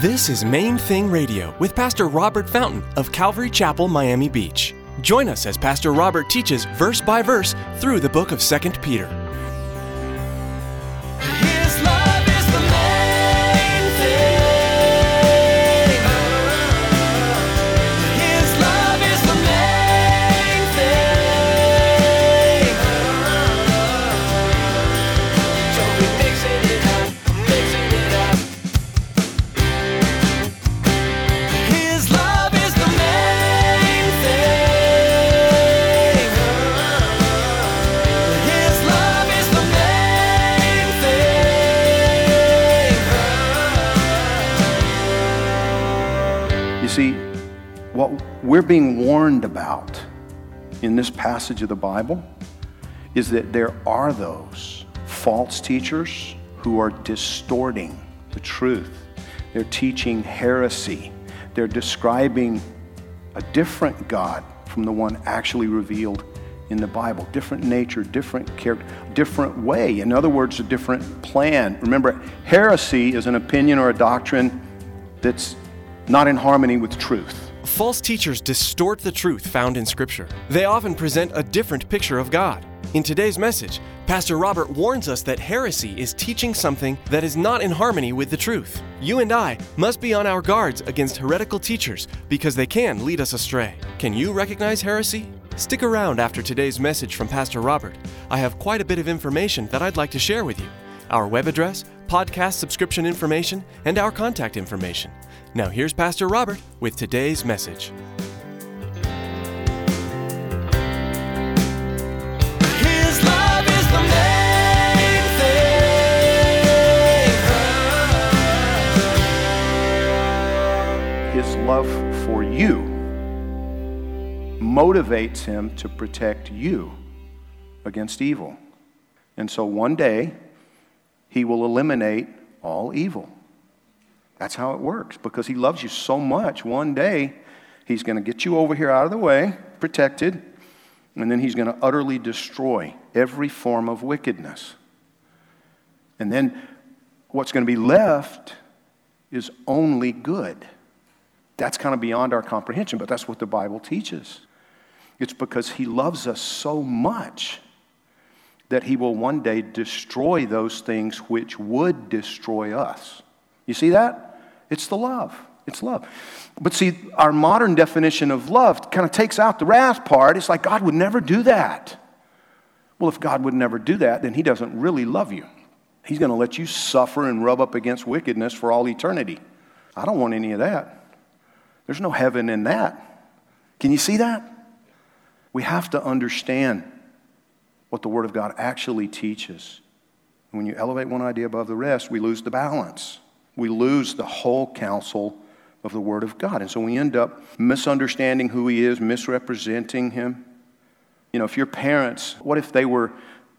This is Main Thing Radio with Pastor Robert Fountain of Calvary Chapel, Miami Beach. Join us as Pastor Robert teaches verse by verse through the book of 2 Peter. You see, what we're being warned about in this passage of the Bible is that there are those false teachers who are distorting the truth. They're teaching heresy. They're describing a different God from the one actually revealed in the Bible. Different nature, different character, different way. In other words, a different plan. Remember, heresy is an opinion or a doctrine that's not in harmony with truth. False teachers distort the truth found in Scripture. They often present a different picture of God. In today's message, Pastor Robert warns us that heresy is teaching something that is not in harmony with the truth. You and I must be on our guards against heretical teachers because they can lead us astray. Can you recognize heresy? Stick around after today's message from Pastor Robert. I have quite a bit of information that I'd like to share with you our web address, podcast subscription information, and our contact information. Now, here's Pastor Robert with today's message. His love is the main thing. His love for you motivates him to protect you against evil. And so one day, he will eliminate all evil. That's how it works because he loves you so much. One day, he's going to get you over here out of the way, protected, and then he's going to utterly destroy every form of wickedness. And then what's going to be left is only good. That's kind of beyond our comprehension, but that's what the Bible teaches. It's because he loves us so much that he will one day destroy those things which would destroy us. You see that? It's the love. It's love. But see, our modern definition of love kind of takes out the wrath part. It's like God would never do that. Well, if God would never do that, then he doesn't really love you. He's going to let you suffer and rub up against wickedness for all eternity. I don't want any of that. There's no heaven in that. Can you see that? We have to understand what the Word of God actually teaches. When you elevate one idea above the rest, we lose the balance. We lose the whole counsel of the Word of God. And so we end up misunderstanding who He is, misrepresenting Him. You know, if your parents, what if they were,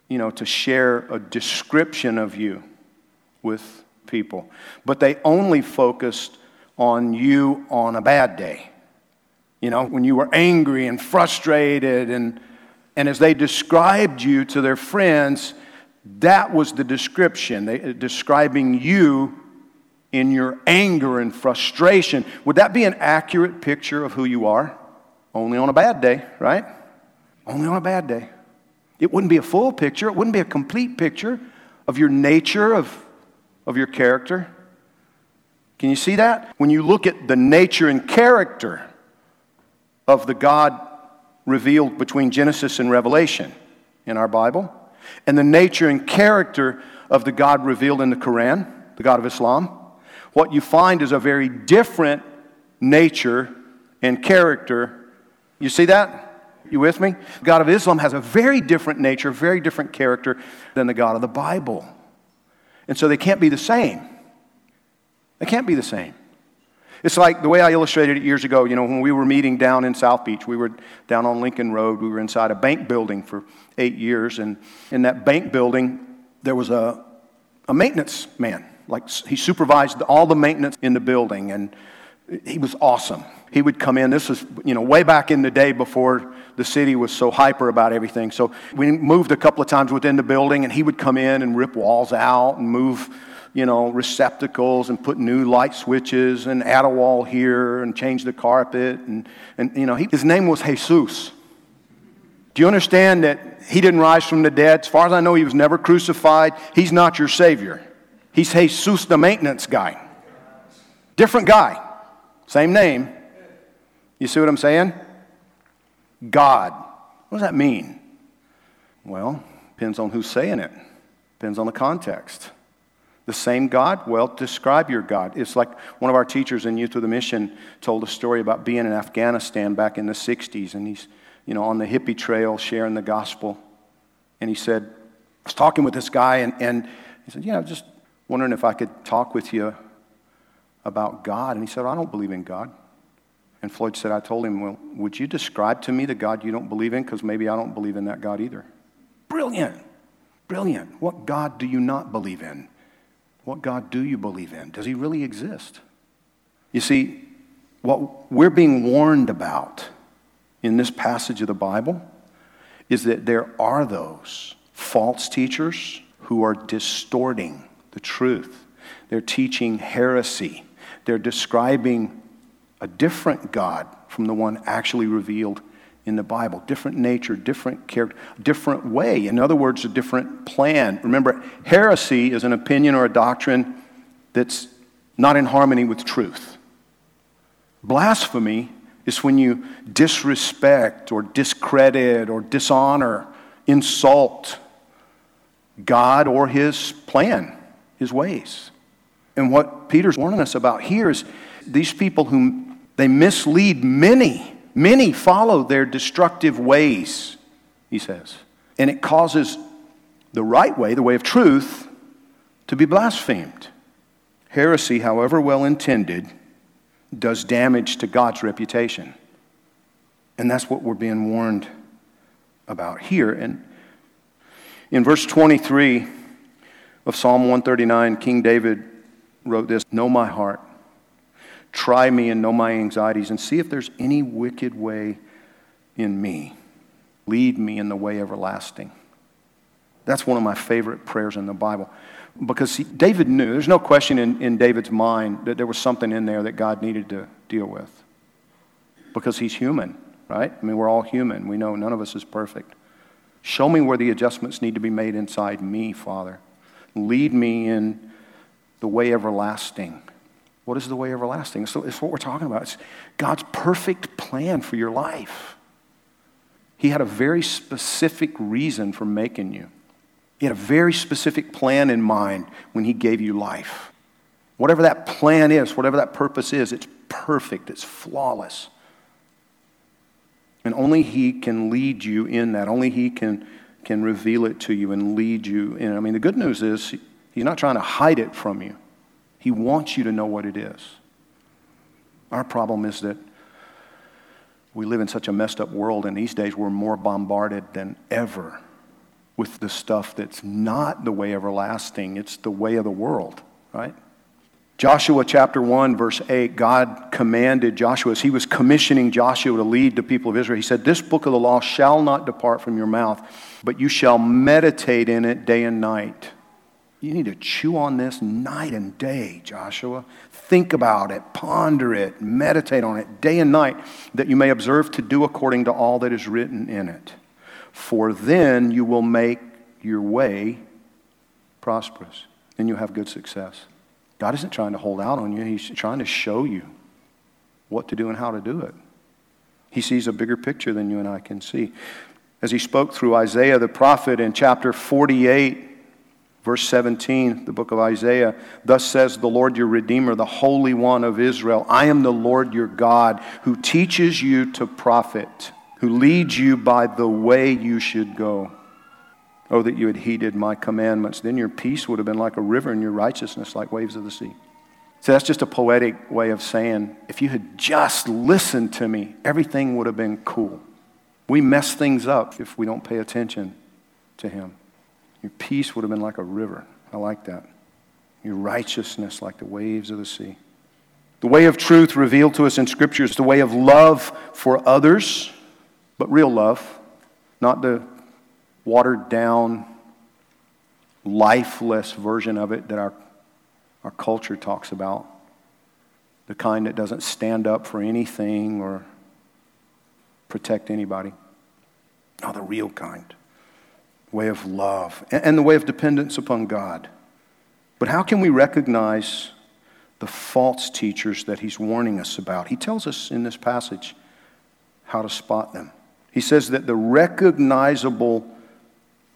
you know, to share a description of you with people, but they only focused on you on a bad day? You know, when you were angry and frustrated and and as they described you to their friends, that was the description, they, uh, describing you in your anger and frustration. Would that be an accurate picture of who you are? Only on a bad day, right? Only on a bad day. It wouldn't be a full picture, it wouldn't be a complete picture of your nature, of, of your character. Can you see that? When you look at the nature and character of the God revealed between Genesis and Revelation in our Bible, and the nature and character of the God revealed in the Quran, the God of Islam, what you find is a very different nature and character. You see that? You with me? The God of Islam has a very different nature, very different character than the God of the Bible. And so they can't be the same. They can't be the same. It's like the way I illustrated it years ago, you know, when we were meeting down in South Beach, we were down on Lincoln Road, we were inside a bank building for eight years, and in that bank building, there was a, a maintenance man. Like he supervised all the maintenance in the building, and he was awesome. He would come in, this was, you know, way back in the day before the city was so hyper about everything. So we moved a couple of times within the building, and he would come in and rip walls out and move you know, receptacles and put new light switches and add a wall here and change the carpet. And, and you know, he, his name was Jesus. Do you understand that he didn't rise from the dead? As far as I know, he was never crucified. He's not your Savior. He's Jesus, the maintenance guy. Different guy, same name. You see what I'm saying? God. What does that mean? Well, depends on who's saying it, depends on the context. The same God? Well, describe your God. It's like one of our teachers in Youth with a Mission told a story about being in Afghanistan back in the 60s, and he's, you know, on the hippie trail sharing the gospel. And he said, I was talking with this guy, and, and he said, Yeah, just wondering if I could talk with you about God. And he said, I don't believe in God. And Floyd said, I told him, Well, would you describe to me the God you don't believe in? Because maybe I don't believe in that God either. Brilliant. Brilliant. What God do you not believe in? What God do you believe in? Does he really exist? You see, what we're being warned about in this passage of the Bible is that there are those false teachers who are distorting the truth. They're teaching heresy. They're describing a different God from the one actually revealed in the Bible. Different nature, different character, different way. In other words, a different plan. Remember, heresy is an opinion or a doctrine that's not in harmony with truth. Blasphemy is when you disrespect or discredit or dishonor, insult God or his plan, his ways. And what Peter's warning us about here is these people who they mislead many Many follow their destructive ways, he says. And it causes the right way, the way of truth, to be blasphemed. Heresy, however well intended, does damage to God's reputation. And that's what we're being warned about here. And in verse 23 of Psalm 139, King David wrote this Know my heart Try me and know my anxieties and see if there's any wicked way in me. Lead me in the way everlasting. That's one of my favorite prayers in the Bible. Because see, David knew, there's no question in, in David's mind that there was something in there that God needed to deal with. Because he's human, right? I mean, we're all human. We know none of us is perfect. Show me where the adjustments need to be made inside me, Father. Lead me in the way everlasting. What is the way everlasting? So it's what we're talking about. It's God's perfect plan for your life. He had a very specific reason for making you. He had a very specific plan in mind when He gave you life. Whatever that plan is, whatever that purpose is, it's perfect, it's flawless. And only He can lead you in that. Only He can, can reveal it to you and lead you in. I mean, the good news is He's not trying to hide it from you. He wants you to know what it is. Our problem is that we live in such a messed up world, and these days we're more bombarded than ever with the stuff that's not the way everlasting, it's the way of the world, right? Joshua chapter 1, verse 8, God commanded Joshua, as he was commissioning Joshua to lead the people of Israel, he said, This book of the law shall not depart from your mouth, but you shall meditate in it day and night you need to chew on this night and day, Joshua. Think about it, ponder it, meditate on it day and night, that you may observe to do according to all that is written in it. For then you will make your way prosperous, and you'll have good success. God isn't trying to hold out on you, He's trying to show you what to do and how to do it. He sees a bigger picture than you and I can see. As He spoke through Isaiah the prophet in chapter 48, Verse 17, the book of Isaiah Thus says the Lord your Redeemer, the Holy One of Israel I am the Lord your God, who teaches you to profit, who leads you by the way you should go. Oh, that you had heeded my commandments. Then your peace would have been like a river and your righteousness like waves of the sea. So that's just a poetic way of saying if you had just listened to me, everything would have been cool. We mess things up if we don't pay attention to him. Your peace would have been like a river. I like that. Your righteousness like the waves of the sea. The way of truth revealed to us in Scripture is the way of love for others, but real love, not the watered down, lifeless version of it that our our culture talks about, the kind that doesn't stand up for anything or protect anybody. No, the real kind. Way of love and the way of dependence upon God. But how can we recognize the false teachers that he's warning us about? He tells us in this passage how to spot them. He says that the recognizable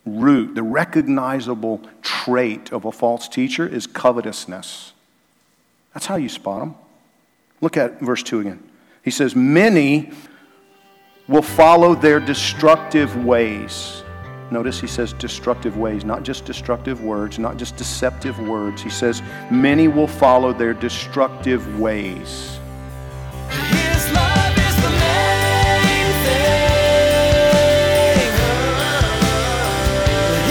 root, the recognizable trait of a false teacher is covetousness. That's how you spot them. Look at verse 2 again. He says, Many will follow their destructive ways. Notice he says destructive ways, not just destructive words, not just deceptive words. He says, Many will follow their destructive ways. His love is the main thing.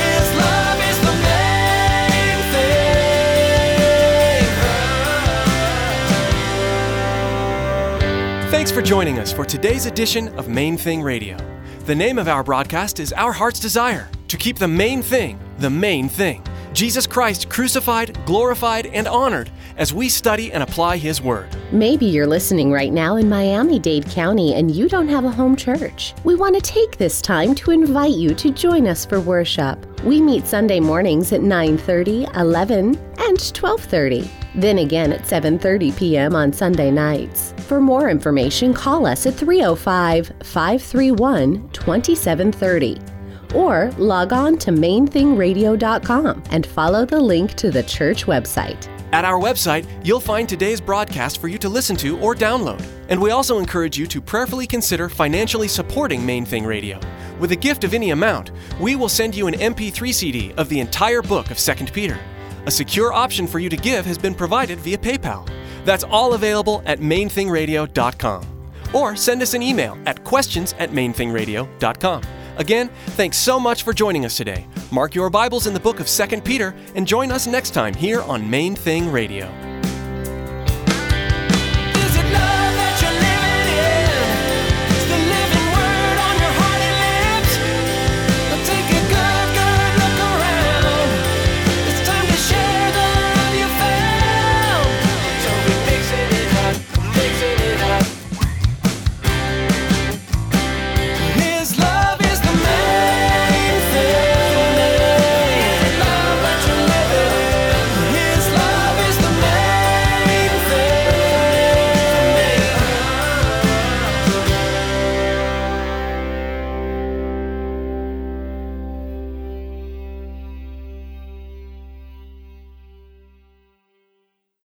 His love is the main thing. Thanks for joining us for today's edition of Main Thing Radio. The name of our broadcast is Our Heart's Desire to keep the main thing the main thing Jesus Christ crucified, glorified, and honored as we study and apply His Word. Maybe you're listening right now in Miami Dade County and you don't have a home church. We want to take this time to invite you to join us for worship. We meet Sunday mornings at 9:30, 11, and 12:30. Then again at 7:30 p.m. on Sunday nights. For more information, call us at 305-531-2730 or log on to mainthingradio.com and follow the link to the church website. At our website, you'll find today's broadcast for you to listen to or download. And we also encourage you to prayerfully consider financially supporting Main Thing Radio. With a gift of any amount, we will send you an MP3 CD of the entire book of 2 Peter. A secure option for you to give has been provided via PayPal. That's all available at mainthingradio.com. Or send us an email at questions at mainthingradio.com. Again, thanks so much for joining us today. Mark your Bibles in the book of 2 Peter and join us next time here on Main Thing Radio.